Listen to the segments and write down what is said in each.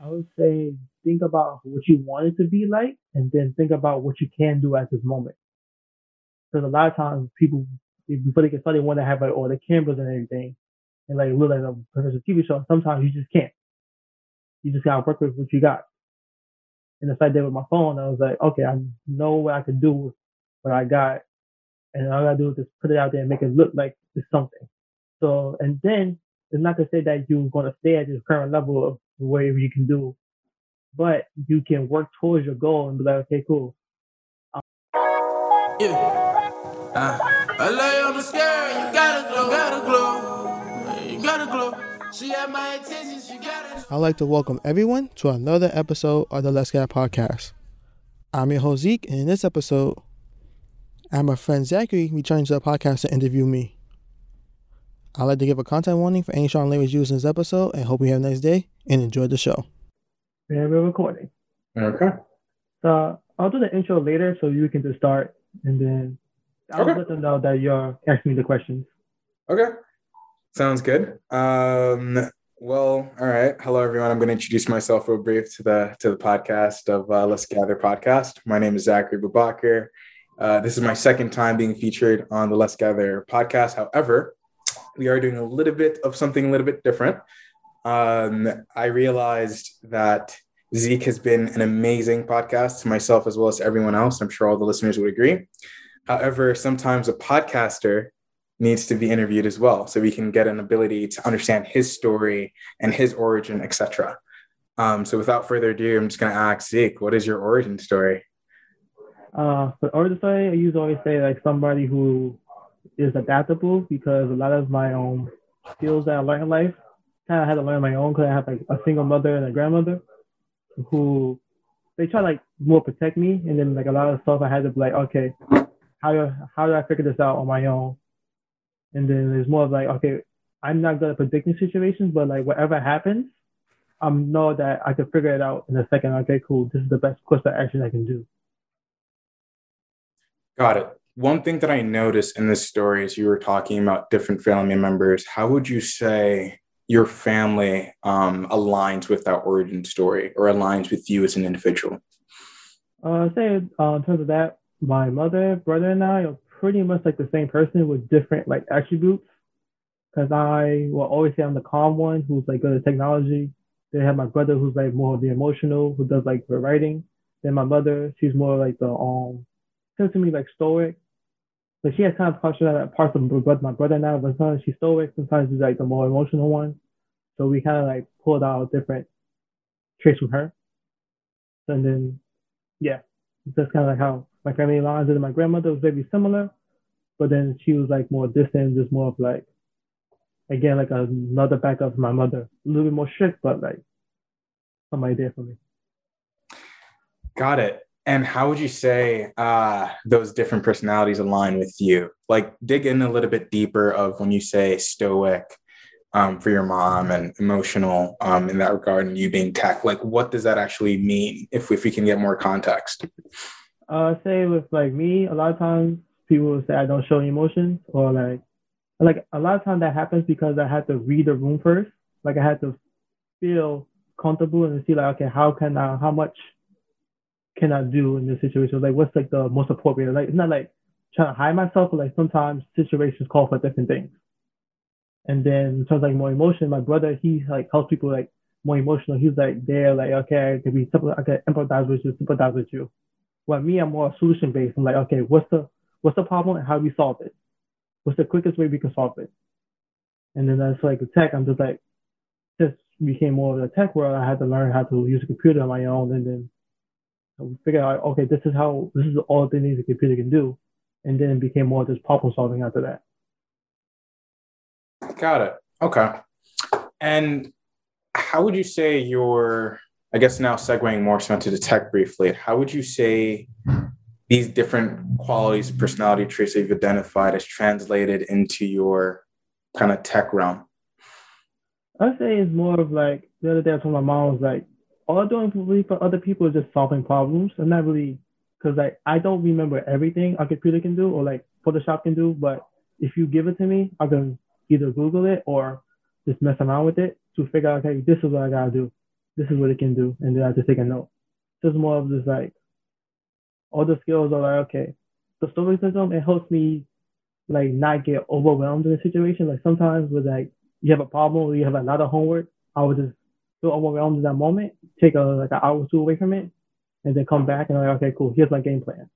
I would say think about what you want it to be like, and then think about what you can do at this moment. Because a lot of times people before they get started want to have like all the cameras and everything, and like look like a professional TV show. Sometimes you just can't. You just gotta work with what you got. And if I did with my phone, I was like, okay, I know what I can do with what I got, and all I gotta do is just put it out there and make it look like it's something. So, and then it's not to say that you're gonna stay at your current level of whatever you can do, but you can work towards your goal and be like, okay, cool. Um, yeah. Uh, I love you, I'm scared. You gotta glow, gotta glow. You gotta glow. She had my attention, she got it. I'd like to welcome everyone to another episode of the Let's Get podcast. I'm your host Zeke, and in this episode, I have my friend Zachary returning to the podcast to interview me. I'd like to give a content warning for any strong language used in this episode and hope you have a nice day and enjoy the show. Yeah, we're recording. Okay. So I'll do the intro later so you can just start and then I'll Okay. let them know that you're asking the questions. Okay. Sounds good. Um, well, all right. Hello, everyone. I'm going to introduce myself real brief to the to the podcast of uh, Let's Gather podcast. My name is Zachary Babakar. Uh, this is my second time being featured on the Let's Gather podcast. However, we are doing a little bit of something a little bit different. Um, I realized that Zeke has been an amazing podcast to myself as well as everyone else. I'm sure all the listeners would agree. However, sometimes a podcaster needs to be interviewed as well so we can get an ability to understand his story and his origin etc um, so without further ado i'm just going to ask zeke what is your origin story Uh, for origin story, I usually always say like somebody who is adaptable because a lot of my own skills that I learned in life kind of had to learn my own because I have like a single mother and a grandmother who they try like more protect me and then like a lot of stuff I had to be like okay how do how do I figure this out on my own? And then there's more of like okay I'm not good at predicting situations but like whatever happens I know that I can figure it out in a second. Okay cool. This is the best course of action I can do. Got it. One thing that i noticed in this story is you were talking about different family members. How would you say your family um, aligns with that origin story or aligns with you as an individual Uh, say uh, in terms of that, my mother, brother, and I are pretty much like the same person with different like attributes. Because I will always say I'm the calm one who's like good at technology. Then I have my brother who's like more of the emotional, who does like the writing. Then my mother, she's more like the um, seems to me like stoic. But she has kind of parts that parts of my brother, brother now, but sometimes she's stoic. Sometimes she's like the more emotional one. So we kind of like pulled out different traits from her. And then yeah, that's kind of like how my family lines. And my grandmother was very similar, but then she was like more distant, just more of like, again, like another backup of my mother. A little bit more strict, but like somebody there for me. Got it. And how would you say uh, those different personalities align with you? Like, dig in a little bit deeper of when you say stoic um, for your mom and emotional um, in that regard, and you being tech. Like, what does that actually mean? If if we can get more context. Uh, say with like me, a lot of times people will say I don't show emotions, or like, like a lot of times that happens because I had to read the room first. Like I had to feel comfortable and see like, okay, how can I, how much can I do in this situation? Like, what's like the most appropriate? Like, it's not like trying to hide myself, but like sometimes situations call for different things. And then in terms of like more emotion, my brother, he like helps people like more emotional. He's like there, like, okay, I can be I can empathize with you, sympathize with you. While me, I'm more solution based. I'm like, okay, what's the what's the problem and how do we solve it? What's the quickest way we can solve it? And then that's like the tech. I'm just like, just became more of the tech world. I had to learn how to use a computer on my own, and then I figured out, okay, this is how this is all the things a computer can do, and then it became more just problem solving after that. Got it. Okay. And how would you say your, I guess now segueing more so into the tech briefly, how would you say these different qualities, personality traits that you've identified as translated into your kind of tech realm? I'd say it's more of like the other day I told my mom was like, all I'm doing really for other people is just solving problems. I'm not really because like I don't remember everything a computer can do or like Photoshop can do, but if you give it to me, I can either Google it or just mess around with it to figure out okay, this is what I gotta do. this is what it can do, and then I just take a note. Just more of just like all the skills are like okay, the stoicism it helps me like not get overwhelmed in a situation. Like sometimes with like you have a problem or you have a lot of homework, I would just feel overwhelmed in that moment, take a like an hour or two away from it, and then come back and like okay, cool, here's my game plan.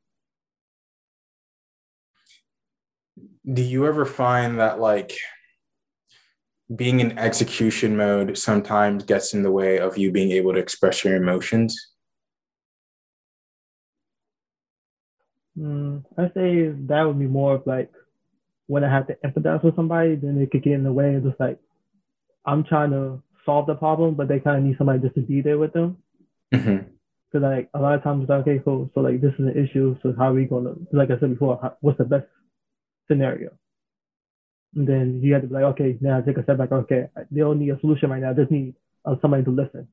Do you ever find that like being in execution mode sometimes gets in the way of you being able to express your emotions? Mm, I say that would be more of like when I have to empathize with somebody, then it could get in the way of just like I'm trying to solve the problem, but they kind of need somebody just to be there with them. Because mm-hmm. like a lot of times it's like, okay, cool. So like this is an issue. So how are we gonna? Like I said before, how, what's the best scenario? And then you have to be like, okay, now take a step back. Okay, they don't need a solution right now. They just need uh, somebody to listen.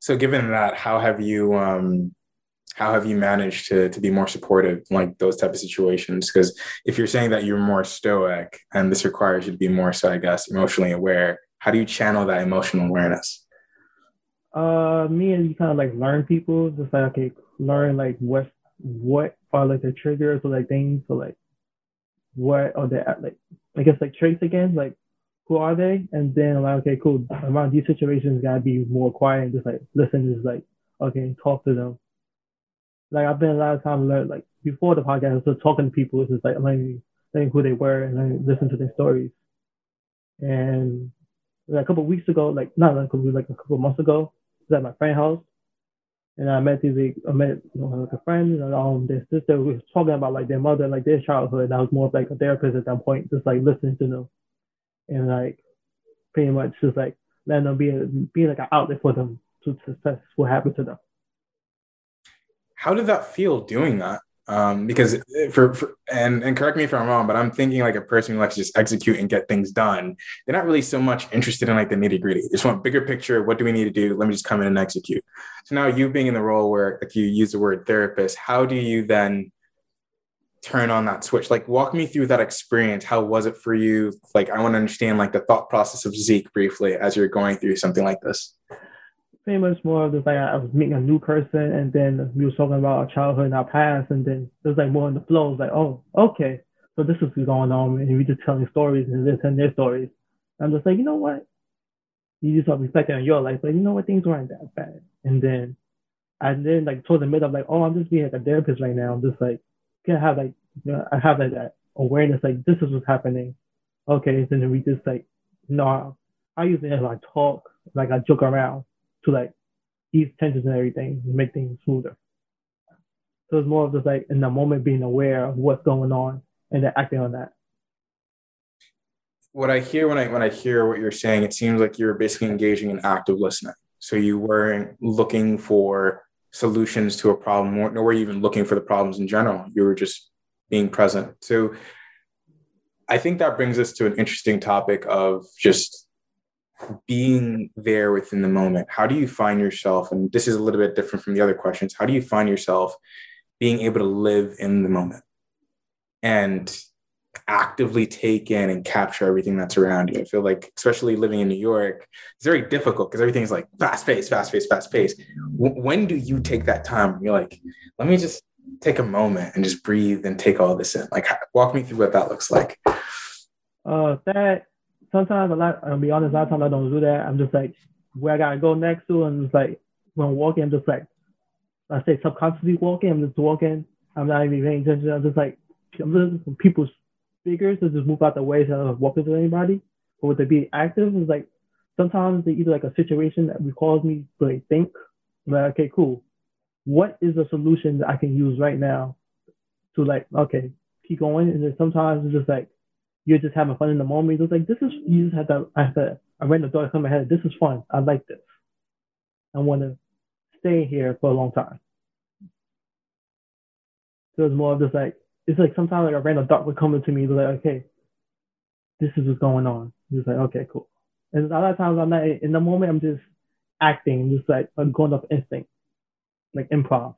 So, given that, how have you um, how have you managed to to be more supportive like those type of situations? Because if you're saying that you're more stoic and this requires you to be more, so I guess, emotionally aware, how do you channel that emotional awareness? Uh, me and you kind of like learn people, just like okay, learn like what what are like the triggers or like things, so like what are they like I guess like traits again, like who are they? And then like okay, cool. Around these situations gotta be more quiet and just like listen is like okay, talk to them. Like I've been a lot of times learn like before the podcast, I was just talking to people, it's just like learning, learning who they were and then listen to their stories. And like a couple weeks ago, like not like a couple like a couple of months ago, I was at my friend's house and I met these, I met you know, like a friend and um, their sister was talking about like their mother, like their childhood. And I was more like a therapist at that point, just like listening to them and like pretty much just like letting them be, be like an outlet for them to success what happened to them. How did that feel doing that? um, because for, for, and and correct me if I'm wrong, but I'm thinking like a person who likes to just execute and get things done. They're not really so much interested in like the nitty gritty. Just want bigger picture. What do we need to do? Let me just come in and execute. So now you being in the role where like you use the word therapist, how do you then turn on that switch? Like walk me through that experience. How was it for you? Like I want to understand like the thought process of Zeke briefly as you're going through something like this pretty much more of just like I was meeting a new person and then we were talking about our childhood and our past and then it was like more in the flow. It like, oh, okay. So this is going on and we just telling stories and they're telling their stories. I'm just like, you know what? You just start reflecting on your life, but you know what, things weren't that bad. And then and then like towards the middle, I'm like, oh, I'm just being like a therapist right now. I'm just like, can have like you know, I have like that awareness, like this is what's happening. Okay, and then we just like, no, I usually like talk, like I joke around to like ease tensions and everything and make things smoother. So it's more of just like in the moment being aware of what's going on and then acting on that. What I hear when I when I hear what you're saying, it seems like you're basically engaging in active listening. So you weren't looking for solutions to a problem, nor were you even looking for the problems in general. You were just being present. So I think that brings us to an interesting topic of just being there within the moment how do you find yourself and this is a little bit different from the other questions how do you find yourself being able to live in the moment and actively take in and capture everything that's around you? I feel like especially living in new york it's very difficult because everything's like fast paced fast paced fast paced when do you take that time you're like let me just take a moment and just breathe and take all this in? Like walk me through what that looks like. Uh that sometimes a lot, I'll be honest, a lot of times I don't do that. I'm just like, where I gotta go next to, and it's like when I'm walking, I'm just like, I say subconsciously walking. I'm just walking. I'm not even paying attention. I'm just like, I'm listening to people's figures to just move out the way instead of walking to anybody. But with it being active, it's like sometimes it's either like a situation that recalls me to like think, like, okay, cool. What is the solution that I can use right now to like, okay, keep going? And then sometimes it's just like, you're just having fun in the moment. It's like this is you just have to I have I read the thought come in my head. This is fun. I like this. I want to stay here for a long time. So it's more of just like it's like sometimes like a random thought would come into me. Like okay, this is what's going on. Just like okay, cool. And a lot of times I'm not in the moment. I'm just acting, just like I'm going off instinct, like improv.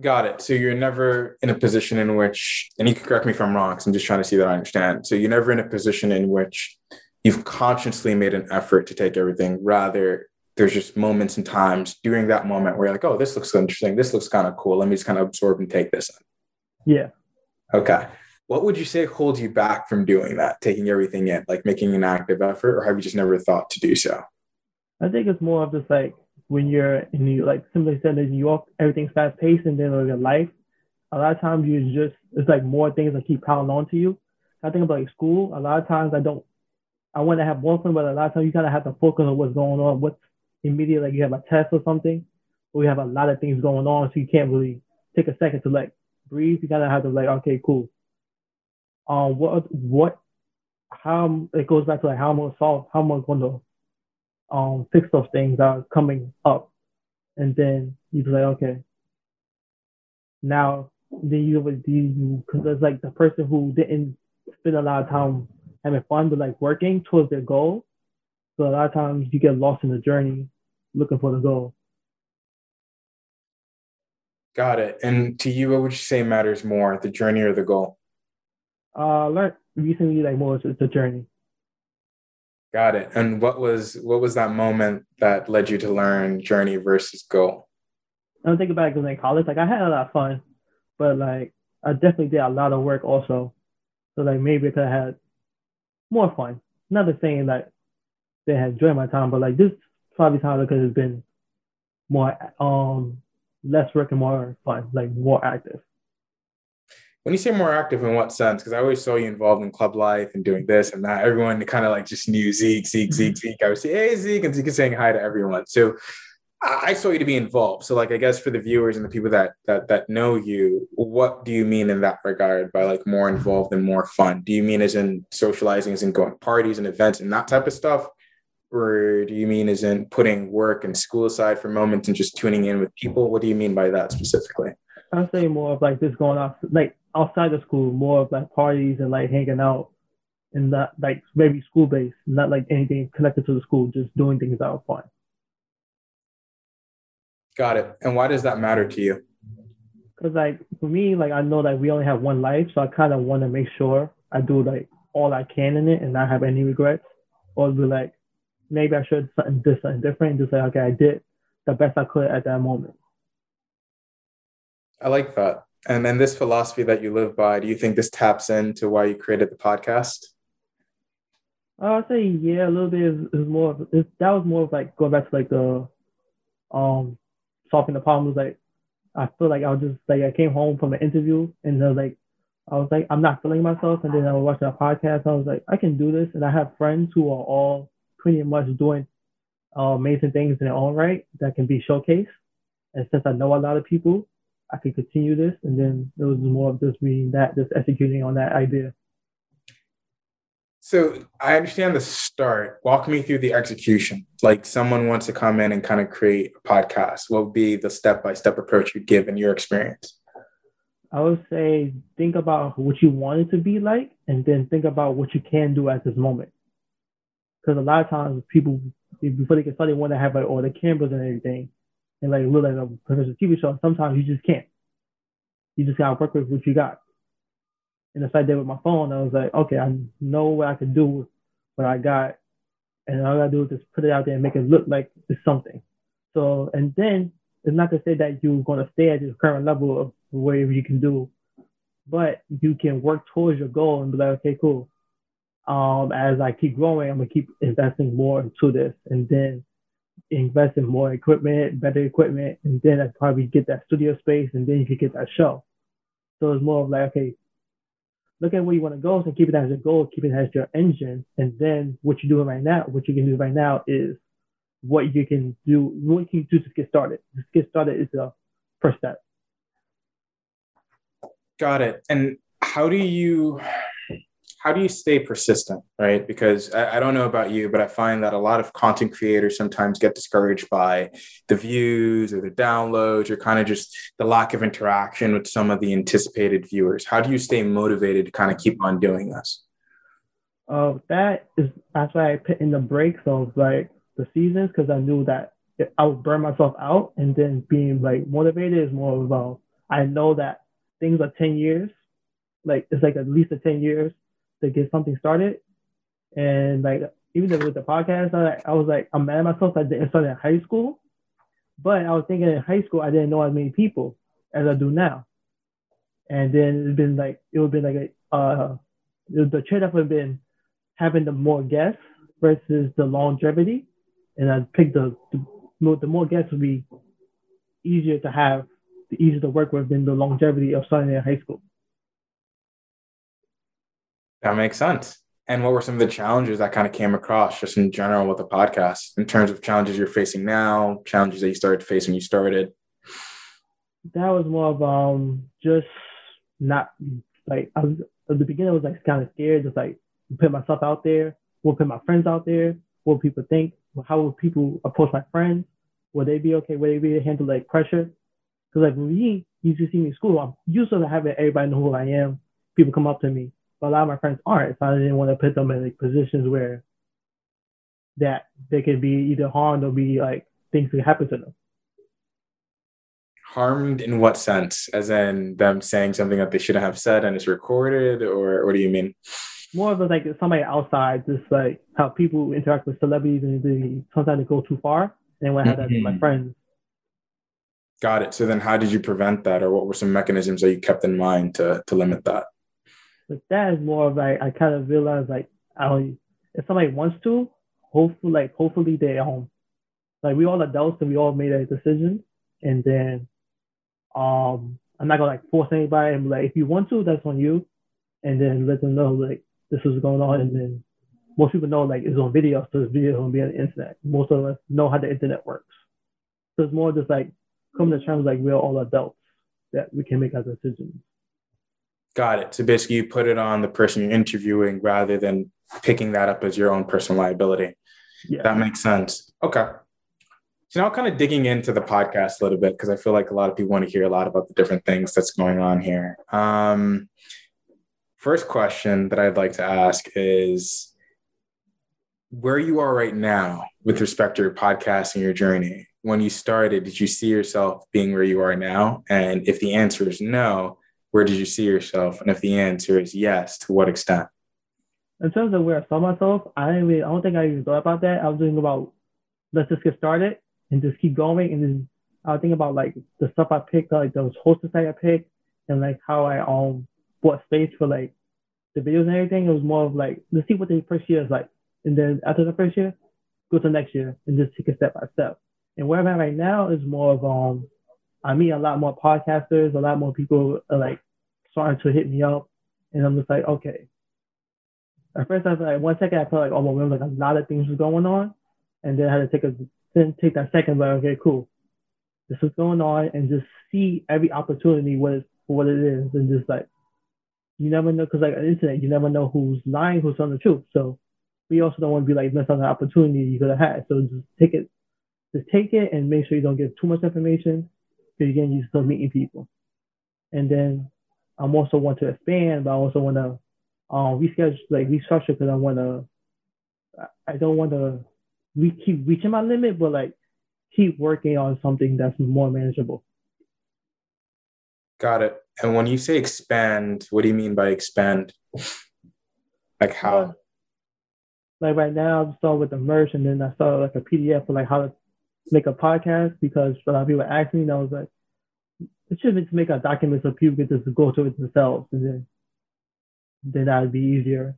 Got it. So you're never in a position in which, and you can correct me if I'm wrong, because I'm just trying to see that I understand. So you're never in a position in which you've consciously made an effort to take everything rather there's just moments and times during that moment where you're like, oh, this looks interesting. This looks kind of cool. Let me just kind of absorb and take this in. Yeah. Okay. What would you say holds you back from doing that, taking everything in, like making an active effort, or have you just never thought to do so? I think it's more of just like when you're in New like simply said in New York, everything's fast paced and then like your life, a lot of times you just it's like more things that keep piling on to you. I think about like school, a lot of times I don't I want to have more fun, but a lot of times you kind of have to focus on what's going on, what's immediately like you have a test or something, or you have a lot of things going on, so you can't really take a second to like breathe. You kind of have to like, okay, cool. Um, what what how it goes back to like how I'm gonna solve, how am I gonna um fix those things that are coming up, and then you be like, okay. Now then you you because it's like the person who didn't spend a lot of time having fun but like working towards their goal so a lot of times you get lost in the journey looking for the goal. Got it. And to you, what would you say matters more, the journey or the goal? Uh, I learned recently like more it's the journey. Got it. And what was what was that moment that led you to learn journey versus goal? I don't think about it because in college, like I had a lot of fun, but like I definitely did a lot of work also. So like maybe I could have had more fun. Not the saying that they had enjoyed my time, but like this probably time because it's been more um less work and more fun, like more active. When you say more active, in what sense? Because I always saw you involved in club life and doing this and that. Everyone kind of like just knew Zeke, Zeke, Zeke, mm-hmm. Zeke. I would say, hey, Zeke, and Zeke is saying hi to everyone. So I saw you to be involved. So, like, I guess for the viewers and the people that that that know you, what do you mean in that regard by like more involved and more fun? Do you mean as in socializing, as in going to parties and events and that type of stuff, or do you mean is in putting work and school aside for moments and just tuning in with people? What do you mean by that specifically? I say more of like just going off like outside of school, more of like parties and like hanging out and not like maybe school based, not like anything connected to the school, just doing things that are fun. Got it. And why does that matter to you? Because like for me, like I know that we only have one life, so I kind of want to make sure I do like all I can in it and not have any regrets, or be like maybe I should something do something different. Just say, okay, I did the best I could at that moment. I like that. And then this philosophy that you live by, do you think this taps into why you created the podcast? I'd say yeah, a little bit is, is more. Of, is, that was more of like going back to like the um solving the problems. Like I feel like I was just like I came home from an interview and I was like I was like I'm not feeling myself, and then I was watching a podcast. I was like I can do this, and I have friends who are all pretty much doing uh, amazing things in their own right that can be showcased. And since I know a lot of people, I could continue this. And then it was more of just reading that, just executing on that idea. So I understand the start. Walk me through the execution. Like someone wants to come in and kind of create a podcast. What would be the step by step approach you'd give in your experience? I would say think about what you want it to be like, and then think about what you can do at this moment because a lot of times people before they get started want to have like all the cameras and everything and like look like a professional TV show. Sometimes you just can't. You just gotta work with what you got. And if I did with my phone, I was like, okay, I know what I can do with what I got, and all I gotta do is just put it out there and make it look like it's something. So, and then it's not to say that you're gonna stay at your current level of whatever you can do, but you can work towards your goal and be like, okay, cool um, as I keep growing, I'm gonna keep investing more into this, and then invest in more equipment, better equipment, and then I probably get that studio space, and then you can get that show. So it's more of like, okay, look at where you want to go, and keep it as your goal, keep it as your engine, and then what you're doing right now, what you can do right now is what you can do, what you can do to get started. Just get started is the first step. Got it. And how do you how do you stay persistent, right? Because I, I, don't know about you, but I find that a lot of content creators sometimes get discouraged by the views or the downloads or kind of just the lack of interaction with some of the anticipated viewers. How do you stay motivated to kind of keep on doing this? Uh, that is that's why I put in the breaks of like the seasons because I knew that I would burn myself out, and then being like motivated is more about I know that things are ten years, like it's like at least a ten years to get something started. And like even with the podcast, I, I was like, I'm mad at myself. I didn't start in high school, but I was thinking in high school I didn't know as many people as I do now. And then it's been like it would be like a uh, the trade-off would have been having the more guests versus the longevity, and I picked the the more, the more guests would be easier to have, the easier to work with than the longevity of starting in high school. That makes sense. And what were some of the challenges that kind of came across just in general with the podcast in terms of challenges you're facing now, challenges that you started to face when you started? That was more of um just not like I was at the beginning I was like kind of scared, just like put myself out there, will put my friends out there, what will people think, how will people approach my friends, will they be okay, will they be able to handle like pressure? Because like me, you just see me in school, I'm used to having everybody know who I am, people come up to me, but a lot of my friends aren't. So I didn't want to put them in like positions where that they could be either harmed or be like things could happen to them. Harmed in what sense? As in them saying something that they shouldn't have said and it's recorded, or what do you mean? More of a, like somebody outside, just like how people interact with celebrities and they sometimes they go too far. And when I had that with my mm-hmm. friends. Got it. So then how did you prevent that or what were some mechanisms that you kept in mind to to limit that? But that is more of like I kind of realized like I don't if somebody wants to, hopefully like hopefully they um like we all adults and we all made a decision and then um I'm not gonna like force anybody and like if you want to, that's on you. And then let them know like this is going on and then most people know like it's on video, so this video will be on the internet. Most of us know how the internet works. So it's more just like coming to terms like we're all adults that we can make our decisions. Got it. So basically, you put it on the person you're interviewing rather than picking that up as your own personal liability. Yeah. That makes sense. Okay. So now, kind of digging into the podcast a little bit because I feel like a lot of people want to hear a lot about the different things that's going on here. Um, first question that I'd like to ask is where you are right now with respect to your podcast and your journey. When you started, did you see yourself being where you are now? And if the answer is no, where did you see yourself? And if the answer is yes, to what extent? In terms of where I saw myself, I didn't really, I don't think I even thought about that. I was thinking about let's just get started and just keep going. And then I was thinking about like the stuff I picked, like those hostess I picked, and like how I um bought space for like the videos and everything. It was more of like let's see what the first year is like, and then after the first year, go to next year and just take it step by step. And where I'm at right now is more of um I meet a lot more podcasters, a lot more people are like starting to hit me up, and I'm just like, okay. At first, I was like, one second, I felt like, oh, well, like a lot of things was going on, and then I had to take a then take that second, but okay, cool, this is going on, and just see every opportunity what what it is, and just like you never know, because like on the internet, you never know who's lying, who's telling the truth. So we also don't want to be like miss out on the opportunity you could have had. So just take it, just take it, and make sure you don't give too much information because again, you're still meeting people. And then I'm also want to expand, but I also want to um, reschedule, like restructure because I want to, I don't want to re- keep reaching my limit, but like keep working on something that's more manageable. Got it. And when you say expand, what do you mean by expand? Like how? Uh, like right now, I'm starting with the merch, and then I started like a PDF for like how to make a podcast because a lot of people ask me, and I was like, it should just make a document so people can just go to it themselves, and then then that would be easier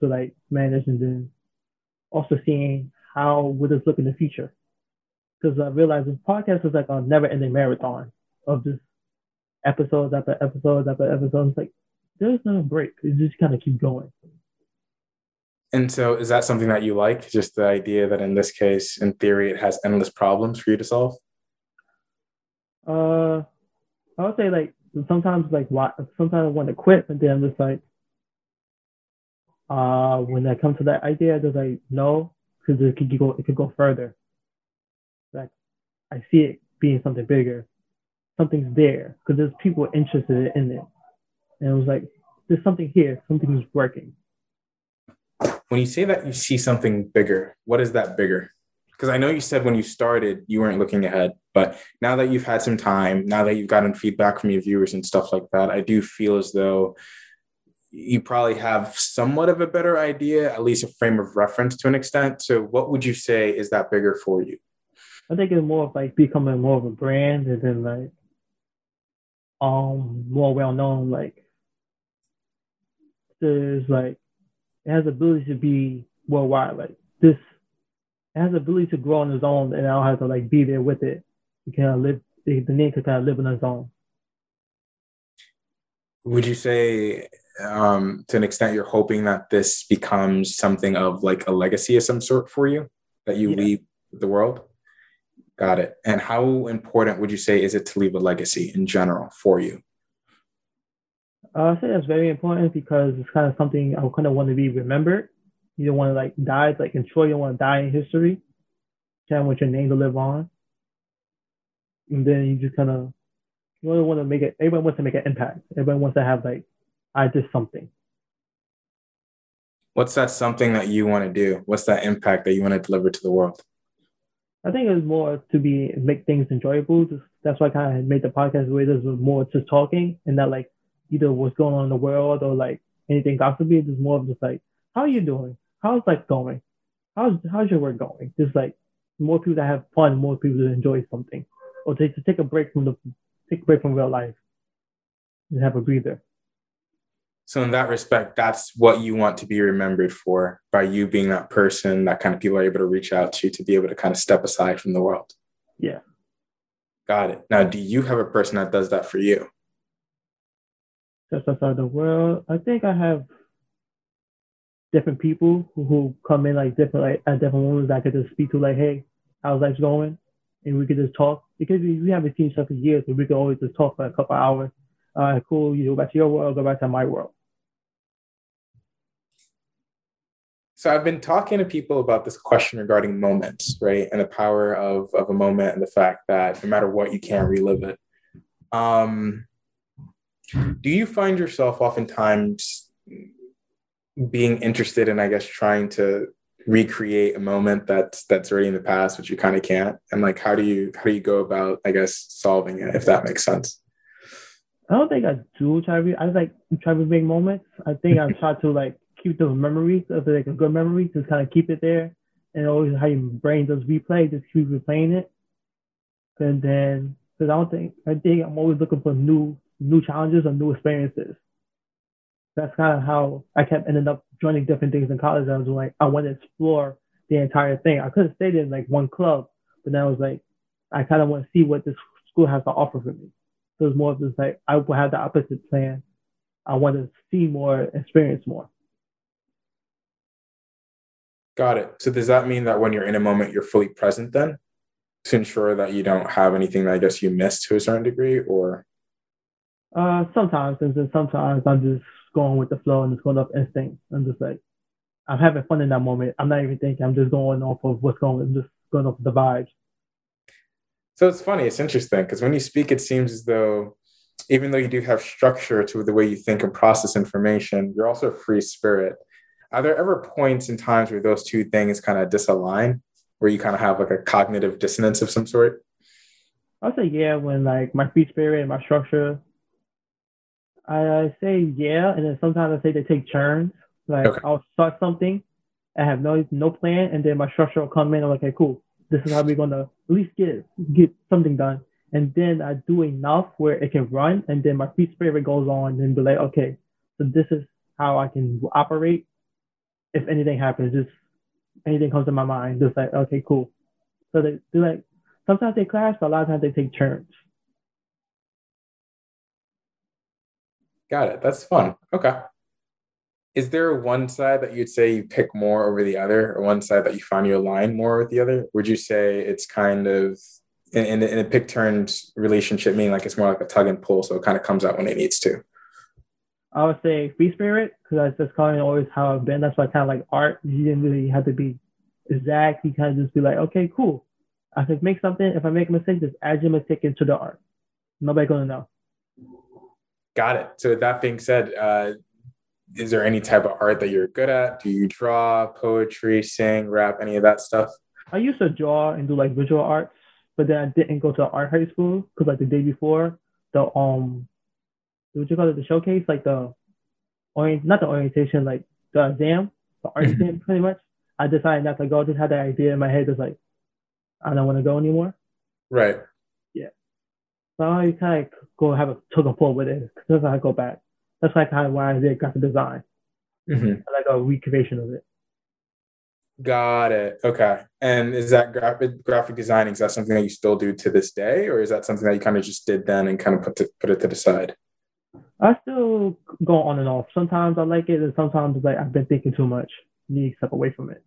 to like manage, and then also seeing how would this look in the future. Because I realized this podcast is like a never-ending marathon of just episodes after episodes after episodes. It's like there's no break. It just kind of keep going. And so, is that something that you like? Just the idea that in this case, in theory, it has endless problems for you to solve? Uh, I would say like sometimes like sometimes I want to quit, but then I'm just like, uh, when I come to that idea, just like no, because it could go it could go further. Like I see it being something bigger, something's there because there's people interested in it, and it was like there's something here, something's working when you say that you see something bigger, what is that bigger? Because I know you said when you started you weren't looking ahead, but now that you've had some time, now that you've gotten feedback from your viewers and stuff like that, I do feel as though you probably have somewhat of a better idea, at least a frame of reference to an extent. So, what would you say is that bigger for you? I think it's more of like becoming more of a brand and then like um more well known. Like there's like it has the ability to be worldwide. Like this it has the ability to grow on its own and I don't have to like be there with it. You can live the, the name can kind of live on its own. Would you say um, to an extent you're hoping that this becomes something of like a legacy of some sort for you that you yeah. leave the world got it and how important would you say is it to leave a legacy in general for you uh, i say that's very important because it's kind of something i kind of want to be remembered you don't want to like die it's like ensure you don't want to die in history you want your name to live on and then you just kind of you only want to make it everyone wants to make an impact everyone wants to have like I did something. What's that something that you want to do? What's that impact that you want to deliver to the world? I think it's more to be make things enjoyable. Just, that's why I kind of made the podcast where there's more just talking and not like either what's going on in the world or like anything gossipy. It's more of just like, how are you doing? How's life going? How's how's your work going? Just like more people that have fun, more people that enjoy something, or to, to take a break from the take a break from real life and have a breather. So in that respect, that's what you want to be remembered for by you being that person that kind of people are able to reach out to to be able to kind of step aside from the world. Yeah. Got it. Now, do you have a person that does that for you? Step aside the world. I think I have different people who, come in like different like at different moments I could just speak to like, hey, how's life going? And we could just talk because we, we haven't seen each other for years, so we could always just talk for a couple hours. Uh, cool. You go back to your world, go back to my world. So I've been talking to people about this question regarding moments, right? And the power of, of a moment and the fact that no matter what, you can't relive it. Um, do you find yourself oftentimes being interested in, I guess, trying to recreate a moment that's that's already in the past, which you kind of can't? And like, how do you how do you go about, I guess, solving it, if that makes sense? I don't think I do try to. I like try to make moments. I think I try to like keep those memories of like a good memory, just kind of keep it there, and always how your brain does replay, just keep replaying it. And then, because I don't think I think I'm always looking for new new challenges or new experiences. That's kind of how I kept ending up joining different things in college. I was like, I want to explore the entire thing. I could have stayed in like one club, but then I was like, I kind of want to see what this school has to offer for me. So it's more of just like I will have the opposite plan. I want to see more, experience more. Got it. So does that mean that when you're in a moment, you're fully present then to ensure that you don't have anything that I guess you missed to a certain degree or? Uh, sometimes, and then sometimes I'm just going with the flow and just going off instinct. I'm just like, I'm having fun in that moment. I'm not even thinking. I'm just going off of what's going. I'm just going off the vibes. So it's funny. It's interesting because when you speak, it seems as though even though you do have structure to the way you think and process information, you're also a free spirit. Are there ever points in times where those two things kind of disalign, where you kind of have like a cognitive dissonance of some sort? I'll say yeah, when like my free spirit and my structure. I, I say yeah, and then sometimes I say they take turns. Like okay. I'll start something, I have no no plan, and then my structure will come in. I'm like, okay, cool. This is how we're gonna at least get get something done. And then I do enough where it can run, and then my free spirit goes on and be like, okay, so this is how I can operate if anything happens, just anything comes to my mind, just like, okay, cool. So they do like, sometimes they clash, but a lot of times they take turns. Got it. That's fun. Okay. Is there one side that you'd say you pick more over the other, or one side that you find you align more with the other? Would you say it's kind of in, in, in a pick turns relationship, meaning like it's more like a tug and pull, so it kind of comes out when it needs to? I would say free spirit because that's just kind of always how I've been. That's why kind of like art. You didn't really have to be exact. You kind of just be like, okay, cool. I could make something. If I make a mistake, just add your mistake into the art. Nobody gonna know. Got it. So with that being said, uh, is there any type of art that you're good at? Do you draw, poetry, sing, rap, any of that stuff? I used to draw and do like visual arts, but then I didn't go to art high school because like the day before, the um what you call it, the showcase, like the orient not the orientation, like the exam, the art Mhm. exam pretty much. I decided not to go. I Just had that idea in my head, just like I don't want to go anymore. Right. So I kind of go have a took a pull with it. That's how I go back. That's like kind of why I did graphic design, Mhm. like a recreation of it. Got it. Okay. And is that graphic graphic designing? Is that something that you still do to this day, or is that something that you kind of just did then and kind of put to, put it to the side? I still go on and off. Sometimes I like it, and sometimes like I've been thinking too much. Need to step away from it.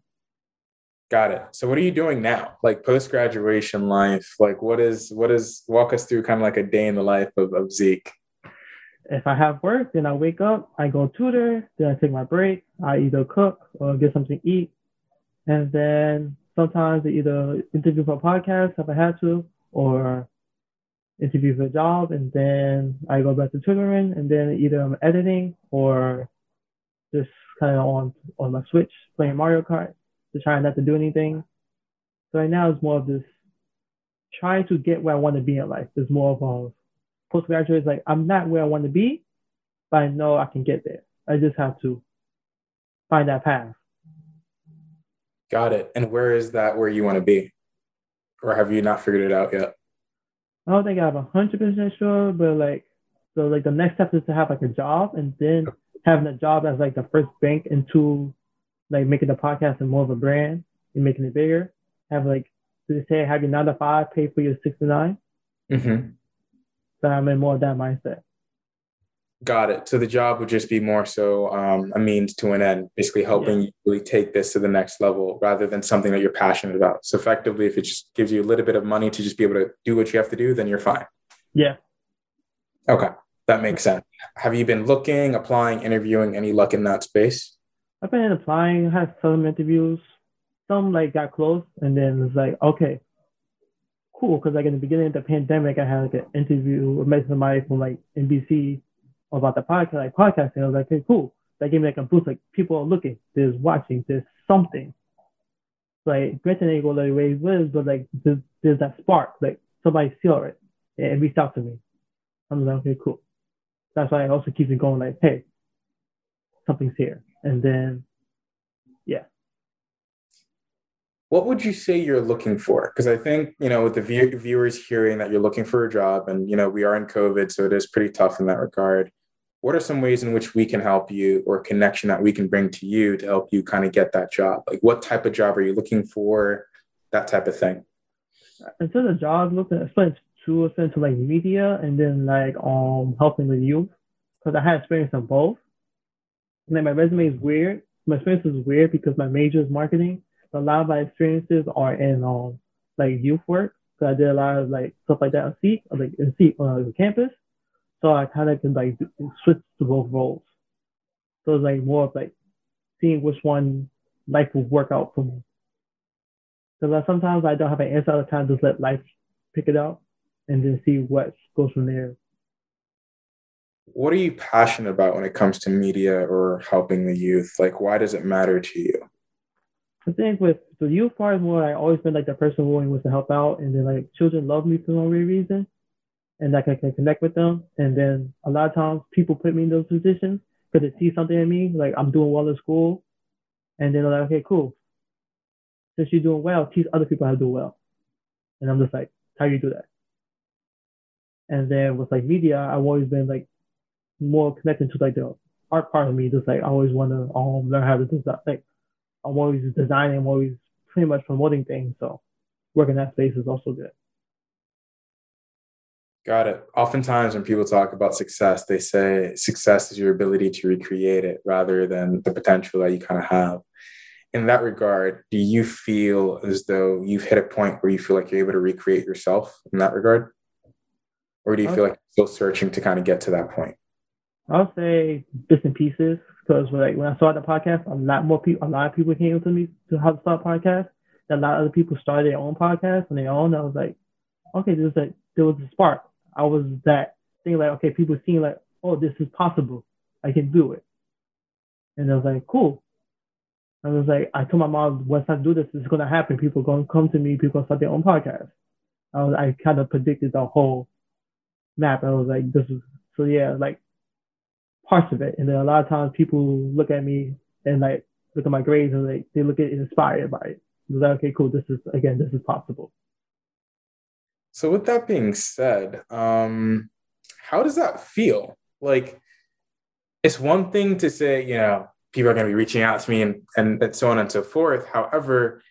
Got it. So what are you doing now? Like post graduation life? Like what is what is walk us through kind of like a day in the life of, of Zeke? If I have work, then I wake up, I go tutor, then I take my break. I either cook or get something to eat, and then sometimes I either interview for a podcast if I had to, or interview for a job, and then I go back to tutoring, and then either I'm editing or just kind of on on my Switch playing Mario Kart to try not to do anything. So right now it's more of this trying to get where I want to be in life. It's more of a postgraduate. It's like I'm not where I want to be, but I know I can get there. I just have to find that path. Got it. And where is that where you want to be? Or have you not figured it out yet? I don't think I'm a hundred percent sure, but like so like the next step is to have like a job and then having a job as like the first bank into like making the podcast and more of a brand and making it bigger. Have like to say have your nine to five, pay for your six to nine. Mm-hmm. So I'm in more of that mindset. Got it. So the job would just be more so um, a means to an end, basically helping you really take this to the next level rather than something that you're passionate about. So effectively, if it just gives you a little bit of money to just be able to do what you have to do, then you're fine. Yeah. Okay. That makes sense. Have you been looking, applying, interviewing, any luck in that space? I've been applying, had some interviews, some like got close, and then it's like, okay, cool. Because like in the beginning of the pandemic, I had like an interview, I met somebody from like NBC about the podcast, like podcasting. I was like, okay, cool. That gave me like a boost. Like people are looking, there's watching, there's something. Like granted, ain't gonna let it was, but like there's, there's that spark. Like somebody saw it and reached out to me. I'm like, okay, cool. That's why I also keep it going. Like, hey, something's here. And then yeah. What would you say you're looking for? Because I think, you know, with the view- viewers hearing that you're looking for a job and, you know, we are in COVID, so it is pretty tough in that regard. What are some ways in which we can help you or connection that we can bring to you to help you kind of get that job? Like what type of job are you looking for? That type of thing. instead of jobs, looking I spent two percent to like media and then like um helping the youth because I had experience in both. And my resume is weird. My experience is weird because my major is marketing. So a lot of my experiences are in um like youth work. So I did a lot of like stuff like that on SEEK, or like in SEEK on the campus. So I kind of can like switch to both roles. So it's like more of like seeing which one life will work out for me. Because sometimes I don't have an answer all the time, just let life pick it out and then see what goes from there. What are you passionate about when it comes to media or helping the youth? Like, why does it matter to you? I think with the youth part is more, I always been like the person who wants to help out, and then like children love me for no reason, and like I can connect with them. And then a lot of times people put me in those positions because they see something in me, like I'm doing well in school, and then they're like, okay, cool. Since you're doing well, teach other people how to do well. And I'm just like, how do you do that? And then with like media, I've always been like more connected to like the art part of me. Just like I always want to um learn how to do that. Like I'm always designing, I'm always pretty much promoting things. So working that space is also good. Got it. Oftentimes, when people talk about success, they say success is your ability to recreate it rather than the potential that you kind of have. In that regard, do you feel as though you've hit a point where you feel like you're able to recreate yourself in that regard? Or do you feel like you're still searching to kind of get to that point? I'll say bits and pieces because like when I started the podcast, a lot more people, a lot of people came to me to how to start podcasts. A lot of other people started their own podcast on their own. I was like, okay, there's a there was a spark. I was that thing like, okay, people seeing like, oh, this is possible. I can do it. And I was like, cool. I was like, I told my mom, once I do this, it's gonna happen. People gonna come to me. People gonna start their own podcast. I was, I kind of predicted the whole map. I was like, this is so yeah, like parts of it. And then a lot of times people look at me and like look at my grades and like they look at inspired by it. They're like, okay, cool. This is again, this is possible. So with that being said, um, how does that feel? Like, it's one thing to say, you know, people are going to be reaching out to me and, and so on and so forth. However,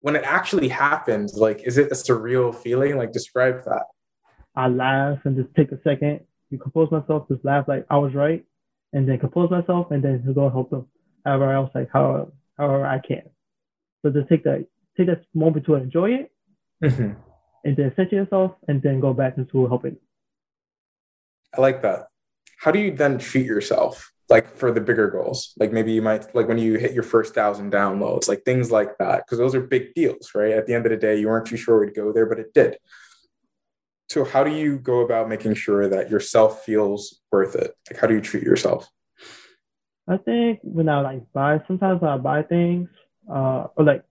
when it actually happens, like, is it a surreal feeling? Like, describe that. I laugh and just take a second, you compose myself, just laugh like I was right, and then compose myself, and then go help them however else, like how however I can. So just take that take that moment to enjoy it, mm-hmm. and then center yourself, and then go back into helping. I like that. How do you then treat yourself? Like for the bigger goals, like maybe you might like when you hit your first thousand downloads, like things like that, because those are big deals, right? At the end of the day, you weren't too sure we'd go there, but it did. So how do you go about making sure that yourself feels worth it? Like how do you treat yourself? I think when I like buy, sometimes I buy things, uh, or like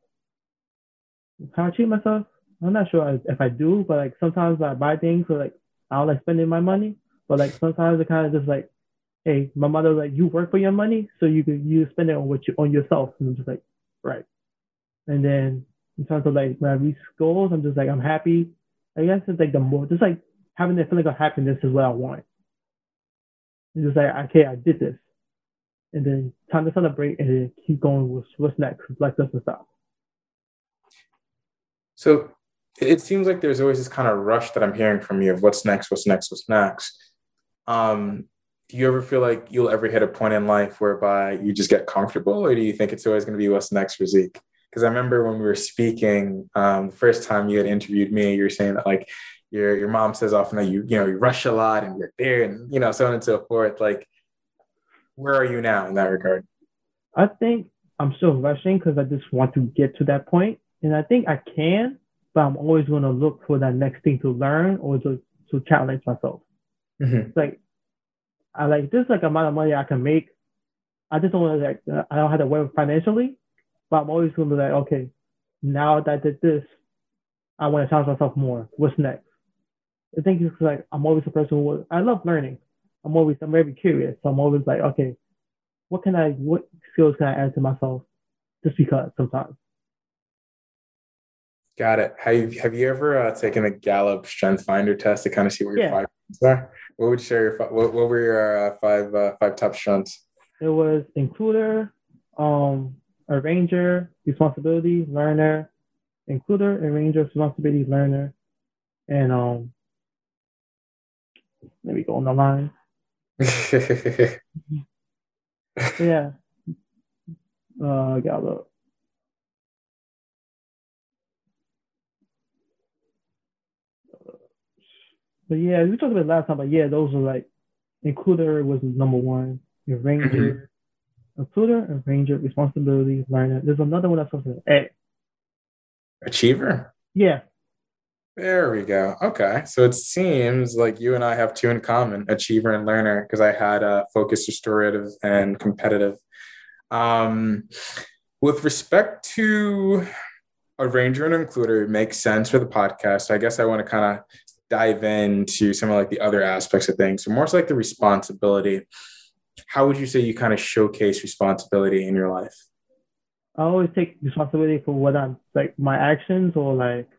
how I treat myself, I'm not sure if I do, but like sometimes I buy things, so like I don't like spending my money, but like sometimes it kind of just like, hey, my mother like you work for your money, so you can you spend it on what you on yourself, and I'm just like, right. And then in terms of like when I reach goals, I'm just like I'm happy. I guess it's like the more just like having that feeling of happiness is what I want. It's just like okay, I did this and then time to celebrate and then keep going with what's next. Life doesn't stop. So it seems like there's always this kind of rush that I'm hearing from you of what's next, what's next, what's next. Um, do you ever feel like you'll ever hit a point in life whereby you just get comfortable, or do you think it's always going to be what's next for Zeke? Because I remember when we were speaking, um, the first time you had interviewed me, you were saying that like your your mom says often that you you know you rush a lot and you're there and you know so on and so forth. Like where are you now in that regard? I think I'm still rushing because I just want to get to that point, and I think I can, but I'm always going to look for that next thing to learn or to to challenge myself. Mm-hmm. Like I like this like amount of money I can make. I just don't want to like I don't have to worry financially, but I'm always going to be like okay, now that I did this, I want to challenge myself more. What's next? I think it's like I'm always a person who I love learning. I'm always I'm very curious. So I'm always like, okay, what can I what skills can I add to myself just because sometimes. Got it. Have you, have you ever uh, taken a Gallup Strength Finder test to kind of see where your yeah. five are? What would you share your what, what were your uh, five uh, five top strengths? It was includer, um, arranger, responsibility, learner, includer, arranger, responsibility, learner, and um, let me go on the line. yeah. Uh, Gallup. But yeah, we talked about last time, but yeah, those are like includer was number one, your mm-hmm. includer arranger, responsibility, learner. There's another one that's supposed to A. Achiever? Yeah. There we go. Okay. So it seems like you and I have two in common, achiever and learner, because I had a focus, restorative, and competitive. Um, with respect to arranger and includer, it makes sense for the podcast. I guess I want to kind of dive into some of like the other aspects of things. So more so like the responsibility. How would you say you kind of showcase responsibility in your life? I always take responsibility for what I'm like my actions or like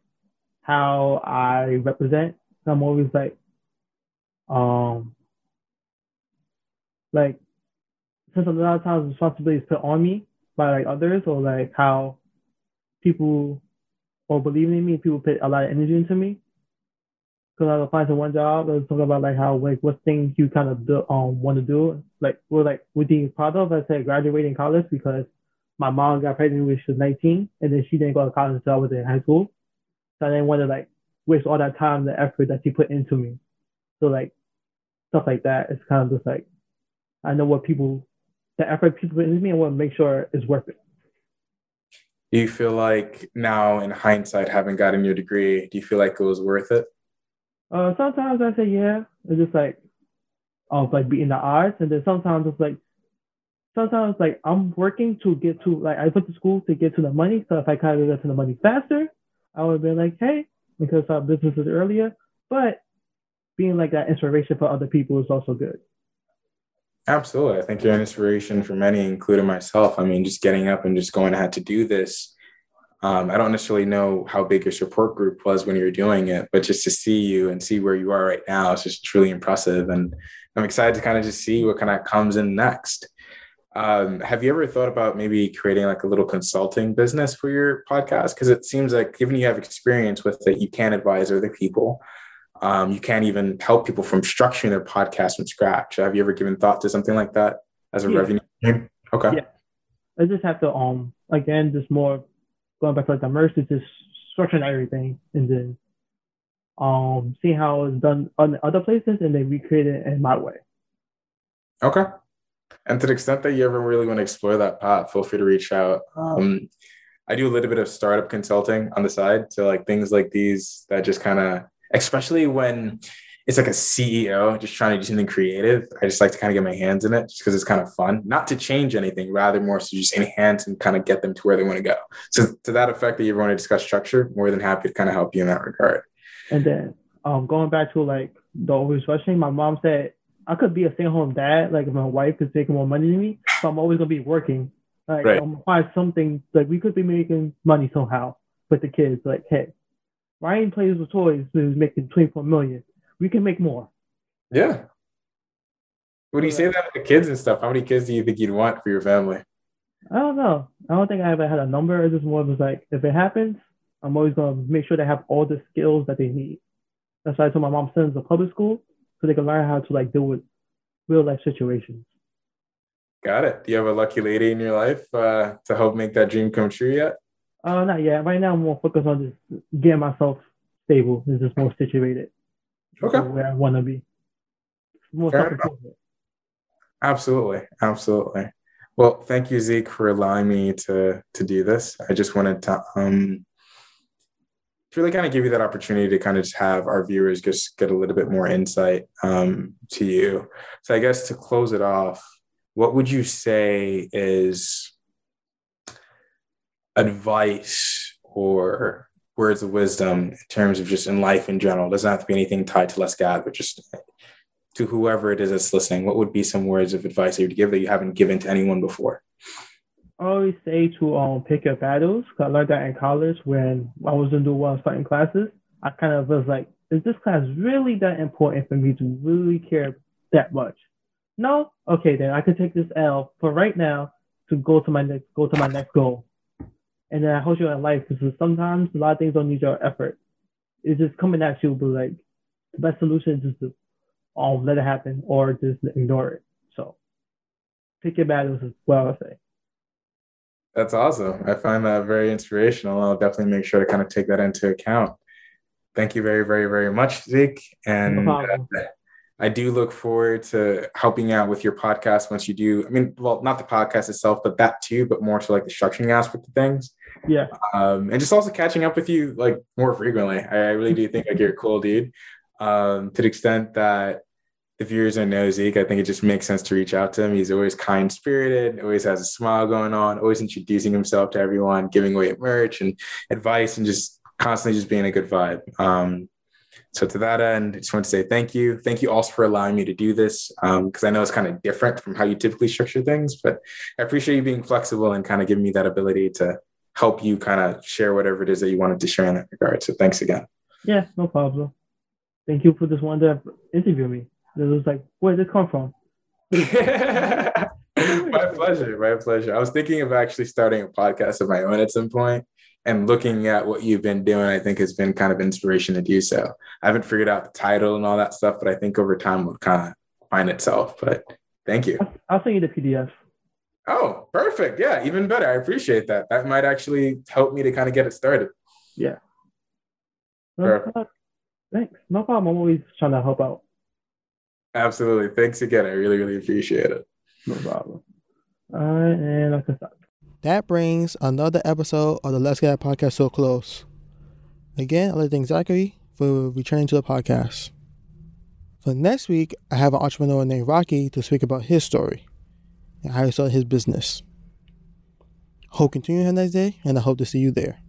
how I represent. I'm always like, um, like since a lot of times responsibility is put on me by like others or like how people or believing in me, people put a lot of energy into me. Because I was applying to one job, I was talking about like how like what things you kind of do, um want to do. Like we're like we're being proud of. I said graduating college because my mom got pregnant when she was 19, and then she didn't go to college until I was in high school. So I didn't want to like waste all that time, the effort that she put into me. So like stuff like that, it's kind of just like I know what people, the effort people put into me, I want to make sure it's worth it. Do you feel like now, in hindsight, having gotten your degree, do you feel like it was worth it? Uh, sometimes I say yeah. It's just like, of like beating the odds, and then sometimes it's like, sometimes like I'm working to get to like I went to school to get to the money. So if I kind of get to the money faster, I would have been like, hey, because our businesses earlier. But being like that inspiration for other people is also good. Absolutely. I think you're an inspiration for many, including myself. I mean, just getting up and just going ahead to do this. Um, I don't necessarily know how big your support group was when you were doing it, but just to see you and see where you are right now is just truly impressive. And I'm excited to kind of just see what kind of comes in next. Um, have you ever thought about maybe creating like a little consulting business for your podcast? Because it seems like, given you have experience with it, you can advise other people. Um, you can't even help people from structuring their podcast from scratch. Have you ever given thought to something like that as a yeah. revenue? Okay. Yeah. I just have to um again just more going back to like the merch, is just structuring everything and then um seeing how it's done on other places and then recreate it in my way. Okay. And to the extent that you ever really want to explore that path, feel free to reach out. Um, I do a little bit of startup consulting on the side. So like things like these that just kind of especially when it's like a CEO just trying to do something creative. I just like to kind of get my hands in it just because it's kind of fun, not to change anything, rather more so just enhance and kind of get them to where they want to go. So to that effect that you want to discuss structure, more than happy to kind of help you in that regard. And then um, going back to like the always rushing, my mom said I could be a stay-at-home dad, like if my wife is making more money than me, so I'm always gonna be working. Like right. I'm gonna find something like we could be making money somehow with the kids. Like, hey, Ryan plays with toys who's making 24 million. We can make more. Yeah. When you say that with the kids and stuff, how many kids do you think you'd want for your family? I don't know. I don't think I ever had a number. It's just more of like, if it happens, I'm always gonna make sure they have all the skills that they need. That's why I told my mom sends to public school so they can learn how to like deal with real life situations. Got it. Do you have a lucky lady in your life uh, to help make that dream come true yet? Uh, not yet. Right now, I'm more focused on just getting myself stable and just more situated. Okay. Where I want to be. Absolutely. Absolutely. Well, thank you, Zeke, for allowing me to to do this. I just wanted to um to really kind of give you that opportunity to kind of just have our viewers just get a little bit more insight um, to you. So I guess to close it off, what would you say is advice or words of wisdom in terms of just in life in general? It doesn't have to be anything tied to Let's Gather, but just to whoever it is that's listening, what would be some words of advice that you'd give that you haven't given to anyone before? I always say to um pick your battles. Cause I learned that in college when I was in the one starting classes. I kind of was like, is this class really that important for me to really care that much? No? Okay, then I could take this L for right now to go to my next go to my next goal. And then I hold you in life because sometimes a lot of things don't need your effort. It's just coming at you, but like the best solution is just to um let it happen or just ignore it. So pick your battles is what I would say. That's awesome. I find that very inspirational. I'll definitely make sure to kind of take that into account. Thank you very, very, very much, Zeke. And no I do look forward to helping out with your podcast once you do. I mean, well, not the podcast itself, but that too, but more to like the structuring aspect of things. Yeah. Um, and just also catching up with you like more frequently. I, really do think like you're a cool dude. Um, to the extent that the viewers are know Zeke, I think it just makes sense to reach out to him. He's always kind spirited, always has a smile going on, always introducing himself to everyone, giving away merch and advice, and just constantly just being a good vibe. Um, so to that end, I just want to say thank you. Thank you also for allowing me to do this because um, I know it's kind of different from how you typically structure things, but I appreciate you being flexible and kind of giving me that ability to help you kind of share whatever it is that you wanted to share in that regard. So thanks again. Yeah, no problem. Thank you for this one to interview me. It was like, where did it come from? my pleasure. My pleasure. I was thinking of actually starting a podcast of my own at some point and looking at what you've been doing, I think has been kind of inspiration to do so. I haven't figured out the title and all that stuff, but I think over time will kind of find itself. But thank you. I'll send you the PDF. Oh, perfect. Yeah, even better. I appreciate that. That might actually help me to kind of get it started. Yeah. No, uh, thanks. No problem. I'm always trying to help out. Absolutely. Thanks again. I really, really appreciate it. No problem. All right, and like I That brings another episode of the Let's Get podcast so close. Again, I'd like to thank Zachary for returning to the podcast. For next week, I have an entrepreneur named Rocky to speak about his story and how he his business. Hope continue have a nice day, and I hope to see you there.